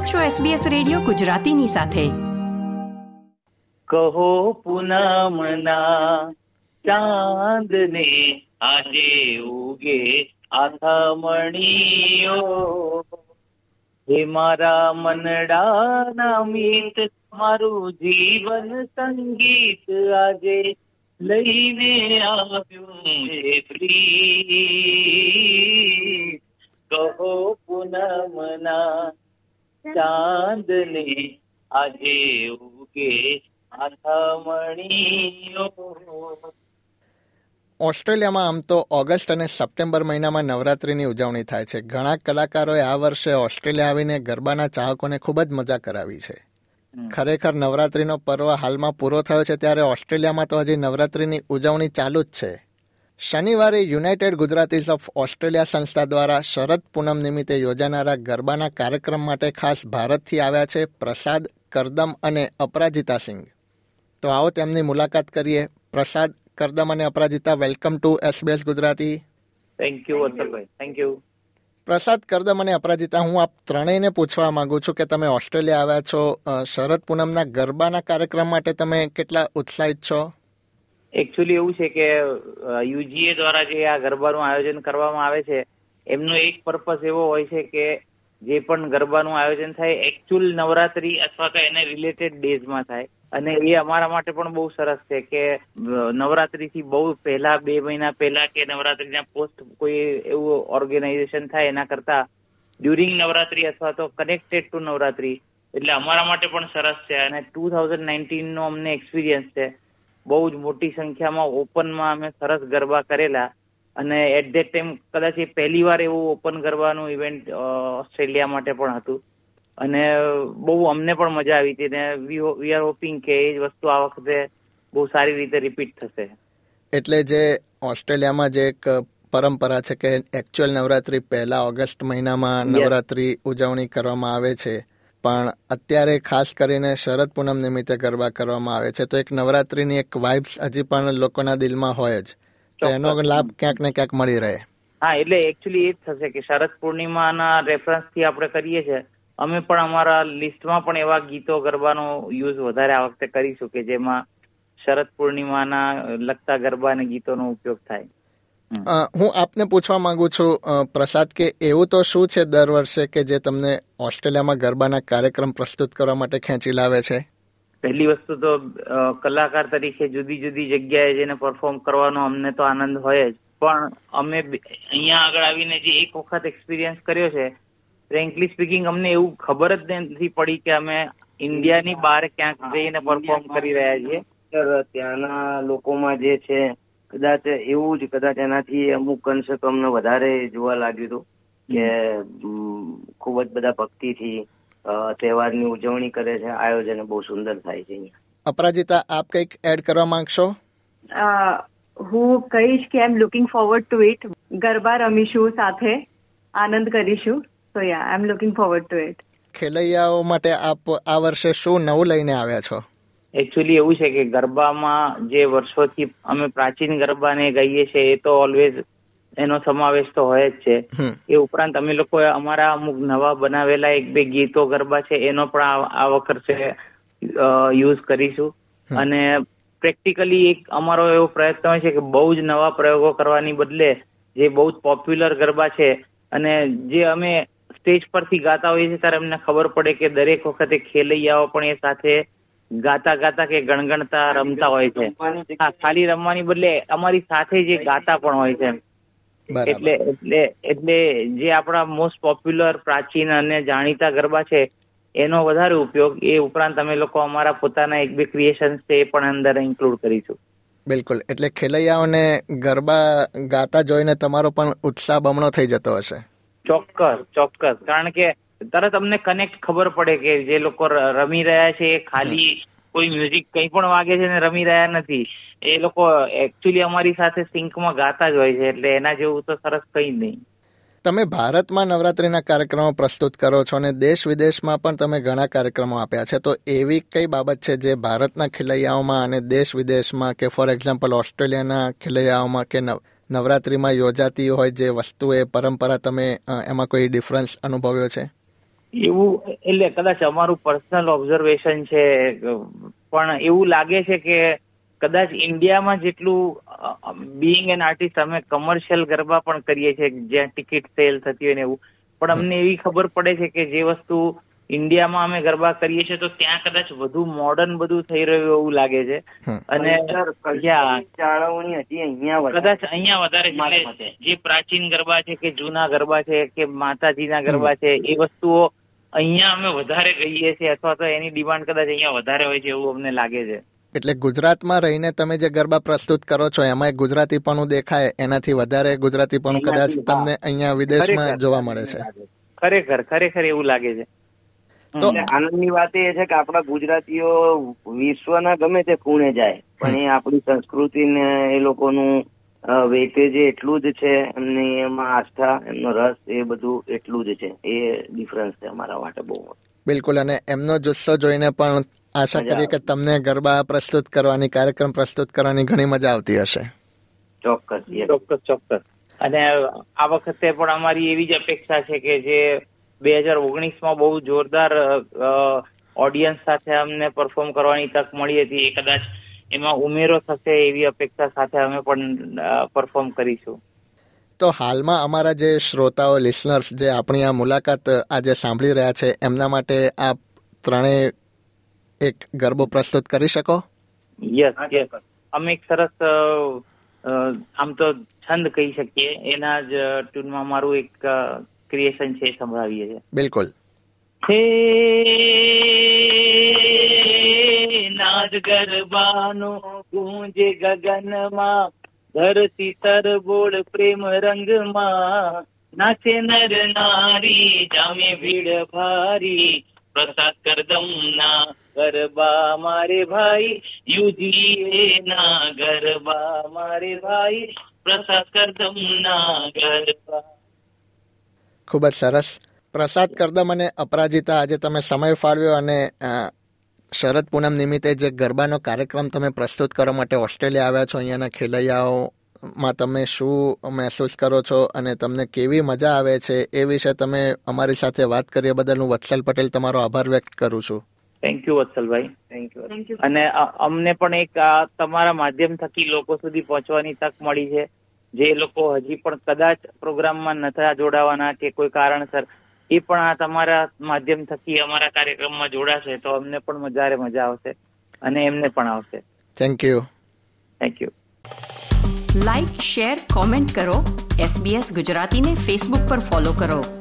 આપ છો SBS radio ગુજરાતીની સાથે. કહો પૂનમના ચાંદને આજે ઉગે આથમણીઓ. હે મારા મનડાના મીત, મારું જીવન સંગીત આજે લઈને આવ્યું છે કહો પૂનમના ચાંદને આજે ઉગે ઓસ્ટ્રેલિયામાં આમ તો ઓગસ્ટ અને સપ્ટેમ્બર મહિનામાં નવરાત્રિની ઉજવણી થાય છે. ઘણા કલાકારોએ આ વર્ષે ઓસ્ટ્રેલિયા આવીને ગરબાના ચાહકોને ખૂબ જ મજા કરાવી છે. ખરેખર નવરાત્રિનો પર્વ હાલમાં પૂરો થયો છે ત્યારે ઓસ્ટ્રેલિયામાં તો હજી નવરાત્રિની ઉજવણી ચાલુ જ છે. શનિવારે યુનાઇટેડ ગુજરાતીઝ ઓફ ઓસ્ટ્રેલિયા સંસ્થા દ્વારા શરદ પૂનમ નિમિત્તે યોજાનારા ગરબાના કાર્યક્રમ માટે ખાસ ભારતથી આવ્યા છે પ્રસાદ કરદમ અને અપરાજિતા સિંઘ. તો આવો તેમની મુલાકાત કરીએ. પ્રસાદ કરદમ અને Aparajita welcome to SBS Gujarati. Thank you વત્સલભાઈ thank you Prasad Kardam અને અપરાજિતા હું આપ ત્રણેયને પૂછવા માંગુ છું કે તમે ઓસ્ટ્રેલિયા આવ્યા છો. શરદ પૂનમના ગરબાના કાર્યક્રમ માટે તમે કેટલા ઉત્સાહિત છો? એકચ્યુઅલી એવું છે કે યુજીએ દ્વારા જે આ ગરબાનું આયોજન કરવામાં આવે છે, એમનો એક પર્પઝ એવો હોય છે કે, જે પણ ગરબાનું આયોજન થાય એકચ્યુઅલ નવરાત્રી અથવા તો એને રિલેટેડ ડેઝમાં થાય. અને એ અમારા માટે પણ બહુ સરસ છે કે નવરાત્રીથી બહુ પહેલા, બે મહિના પહેલા કે નવરાત્રીના પોસ્ટ કોઈ એવું ઓર્ગેનાઇઝેશન થાય એના કરતા ડ્યુરિંગ નવરાત્રી અથવા તો કનેક્ટેડ ટુ નવરાત્રી, એટલે અમારા માટે પણ સરસ છે. અને ટુ થાઉઝન્ડ નાઇન્ટીન નો અમને એક્સપિરિયન્સ છે. બહુ જ મોટી સંખ્યામાં ઓપનમાં અમે સરસ ગરબા કરેલા. અને એટ ધેટ ટાઈમ કદાચ એ પહેલી વાર એવું ઓપન ગરબાનું ઇવેન્ટ ઓસ્ટ્રેલિયા માટે પણ હતું. અને બહુ અમને પણ મજા આવી હતી ને વી આર હોપિંગ કે એ જ વસ્તુ આ વખતે બહુ સારી રીતે રિપીટ થશે. એટલે જે ઓસ્ટ્રેલિયામાં જે એક પરંપરા છે કે એકચ્યુઅલ નવરાત્રી પહેલા ઓગસ્ટ મહિનામાં નવરાત્રી ઉજવણી કરવામાં આવે છે પણ અત્યારે ખાસ કરીને શરદ પૂનમ નિમિત્તે ગરબા કરવામાં આવે છે. તો એક નવરાત્રીની એક વાઇબ્સ હજી પણ લોકોના દિલમાં હોય જ. તો એનો લાભ ક્યાંક ને ક્યાંક મળી રહે. હા એટલે એકચ્યુઅલી એ જ થશે કે શરદ પૂર્ણિમાના રેફરન્સથી આપણે કરીએ છીએ. અમે પણ અમારા લિસ્ટમાં પણ એવા ગીતો ગરબાનો યુઝ વધારે આ વખતે કરીશું કે જેમાં શરદ પૂર્ણિમાના લગતા ગરબા અને ગીતોનો ઉપયોગ થાય. હું આપને પૂછવા માંગુ છું પ્રસાદ કે એવું તો શું છે દર વર્ષે કે જે તમને ઓસ્ટ્રેલિયામાં ગરબાના કાર્યક્રમ પ્રસ્તુત કરવા માટે ખેંચી લાવે છે? પહેલી વસ્તુ તો કલાકાર તરીકે જુદી જુદી જગ્યાએ જઈને પરફોર્મ કરવાનો અમને તો આનંદ હોય જ. પણ અમે અહીંયા આગળ આવીને જે એક વખત એક્સપિરિયન્સ કર્યો છે ફ્રેન્કલી સ્પીકિંગ અમને એવું ખબર જ નથી પડી કે અમે ઇન્ડિયાની બહાર ક્યાંક જઈને પરફોર્મ કરી રહ્યા છીએ. ત્યાંના લોકોમાં જે છે કદાચ એવું જ કદાચ એનાથી અમુક અંશે તો અમને વધારે જોવા લાગ્યું હતું કે ખૂબ જ બધા ભક્તિથી તહેવારની ઉજવણી કરે છે આયોજન બહુ સુંદર થાય છે અપરાજિતા આપ કંઈક એડ કરવા માંગશો? હું કહીશ કે I am looking forward to it garba રમીશું સાથે આનંદ કરીશું. તો yeah I am looking forward to it ખેલૈયાઓ માટે આપ આ વર્ષે શું નવું લઈને આવ્યા છો? એકચ્યુઅલી એવું છે કે ગરબામાં જે વર્ષોથી અમે પ્રાચીન ગરબાને ગાઈએ છીએ એ તો ઓલવેઝ એનો સમાવેશ તો હોય જ છે. એ ઉપરાંત અમે લોકોએ અમારા અમુક નવા બનાવેલા એક બે ગીતો ગરબા છે એનો પણ આ- આ વખતે યુઝ કરીશું. અને પ્રેક્ટિકલી એક અમારો એવો પ્રયત્ન હોય છે કે બહુ જ નવા પ્રયોગો કરવાની બદલે જે બહુ જ પોપ્યુલર ગરબા છે અને જે અમે સ્ટેજ પરથી ગાતા હોઈએ છીએ ત્યારે અમને ખબર પડે કે દરેક વખતે ખેલૈયાઓ પણ એ સાથે ગાતા ગાતા કે ગણગણતા રમતા હોય છે. હા ખાલી રમવાની બદલે અમારી સાથે જે ગાતા પણ હોય છે. એટલે એટલે એટલે જે આપણા મોસ્ટ પોપ્યુલર પ્રાચીન અને જાણીતા ગરબા છે એનો વધારે ઉપયોગ એ ઉપરાંત અમે લોકો અમારા પોતાના એક બે ક્રિએશન છે એ પણ અંદર ઇન્ક્લુડ કરીશું. બિલકુલ. એટલે ખેલૈયાઓને ગરબા ગાતા જોઈને તમારો પણ ઉત્સાહ બમણો થઈ જતો હશે. ચોક્કસ ચોક્કસ. કારણ કે તરત અમને કનેક્ટ ખબર પડે કે જે લોકો રમી રહ્યા છે એ ખાલી કોઈ મ્યુઝિક કંઈ પણ વાગે છે ને રમી રહ્યા નથી. એ લોકો એકચ્યુઅલી અમારી સાથે સિંકમાં ગાતા જ હોય છે એટલે એના જેવું તો સરસ કંઈ નહીં. તમે ભારતમાં નવરાત્રીના કાર્યક્રમો પ્રસ્તુત કરો છો અને દેશ વિદેશમાં પણ તમે ઘણા કાર્યક્રમો આપ્યા છે તો એવી કઈ બાબત છે જે ભારતના ખેલૈયાઓમાં અને દેશ વિદેશમાં કે ફોર એક્ઝામ્પલ ઓસ્ટ્રેલિયાના ખેલૈયાઓમાં કે નવ નવરાત્રીમાં યોજાતી હોય જે વસ્તુ એ પરંપરા તમે એમાં કોઈ ડિફરન્સ અનુભવ્યો છે? એવું એટલે કદાચ અમારું પર્સનલ ઓબ્ઝર્વેશન છે પણ એવું લાગે છે કે કદાચ ઇન્ડિયામાં જેટલું બિંગ એન આર્ટિસ્ટ અમે કમર્શિયલ ગરબા પણ કરીએ છીએ જ્યાં ટિકિટ સેલ થતી હોય ને એવું. પણ અમને એવી ખબર પડે છે કે જે વસ્તુ ઇન્ડિયામાં અમે ગરબા કરીએ છીએ તો ત્યાં કદાચ વધુ મોડર્ન બધું થઈ રહ્યું એવું લાગે છે. અને જાળવણી હજી અહીંયા કદાચ અહીંયા વધારે. જે પ્રાચીન ગરબા છે કે જૂના ગરબા છે કે માતાજીના ગરબા છે એ વસ્તુઓ અહીંયા અમે વધારે ગઈએ છીએ અથવા તો એની ડિમાન્ડ કદાચ અહીંયા વધારે હોય છે એવું અમને લાગે છે. એટલે ગુજરાતમાં રહીને તમે જે ગરબા પ્રસ્તુત કરો છો એમાં ગુજરાતીપણું દેખાય એનાથી વધારે ગુજરાતીપણું કદાચ તમને અહીંયા વિદેશમાં જોવા મળે છે. ખરેખર ખરેખર એવું લાગે છે. તો આનંદની વાત એ છે કે આપણા ગુજરાતીઓ વિશ્વના ગમે તે ખૂણે જાય પણ એ આપણી સંસ્કૃતિને એ લોકોનું વેટેજ એટલું જ છે એમની એમાં આસ્થા એમનો રસ એ બધું એટલું જ છે. એ ડિફરન્સ છે અમારા માટે બહુ મોટો. બિલકુલ અને એમનો જુસ્સો જોઈને પણ આશા કરીએ કે તમને ગરબા પ્રસ્તુત કરવાની કાર્યક્રમ પ્રસ્તુત કરવાની ઘણી મજા આવતી હશે. ચોક્કસ ચોક્કસ ચોક્કસ. અને આ વખતે પણ અમારી એવી જ અપેક્ષા છે કે જે બે હજાર ઓગણીસમાં બહુ જોરદાર ઓડિયન્સ સાથે અમને પરફોર્મ કરવાની તક મળી હતી. એ કદાચ એમાં ઉમેરો થશે એવી અપેક્ષા સાથે અમે પણ પરફોર્મ કરીશું. તો હાલમાં અમારા જે શ્રોતાઓ લિસનર્સ જે આપણી આ મુલાકાત આજે સાંભળી રહ્યા છે એમના માટે આપ ત્રણેય એક ગરબો પ્રસ્તુત કરી શકો? યસ યસ અમે એક સરસ આમ તો છંદ કહી શકીએ. એના જ ટ્યુનમાં મારું એક ક્રિએશન છે સંભળાવીએ છીએ. બિલકુલ. હે નાદ ગરબાનો ગુંજે ગગનમાં ધરતી તરબોળ પ્રેમ રંગમાં નાચે નર નારી, જામે ભીડ ભારી. પ્રસાદ કરદમના ગરબા મારે ભાઈ, યુજીએ ના ગરબા મારે ભાઈ. પ્રસાદ કરદમના ગરબા. ખૂબ જ સરસ. પ્રસાદ કરદમ અને અપરાજિતા આજે તમે સમય ફાળવ્યો અને શરદ પૂનમ નિમિત્તે જે ગરબાનો કાર્યક્રમ તમે પ્રસ્તુત કરવા માટે ઓસ્ટ્રેલિયા આવ્યા છો અહીંયાના ખેલૈયાઓમાં તમે શું મહેસૂસ કરો છો અને તમને કેવી મજા આવે છે એ વિશે તમે અમારી સાથે વાત કરી એ બદલ હું વત્સલ પટેલ તમારો આભાર વ્યક્ત કરું છું. થેન્ક યુ વત્સલભાઈ. થેન્ક યુ અને અમને પણ એક તમારા માધ્યમ થકી લોકો સુધી પહોંચવાની તક મળી છે. જે લોકો હજી પણ કદાચ પ્રોગ્રામમાં નથી જોડાવાના કે કોઈ કારણસર એ પણ આ તમારા માધ્યમ થકી અમારા કાર્યક્રમમાં જોડાશે તો અમને પણ વધારે મજા આવશે અને એમને પણ આવશે. Thank you thank you like share comment કરો. SBS ગુજરાતીને ફેસબુક પર ફોલો કરો.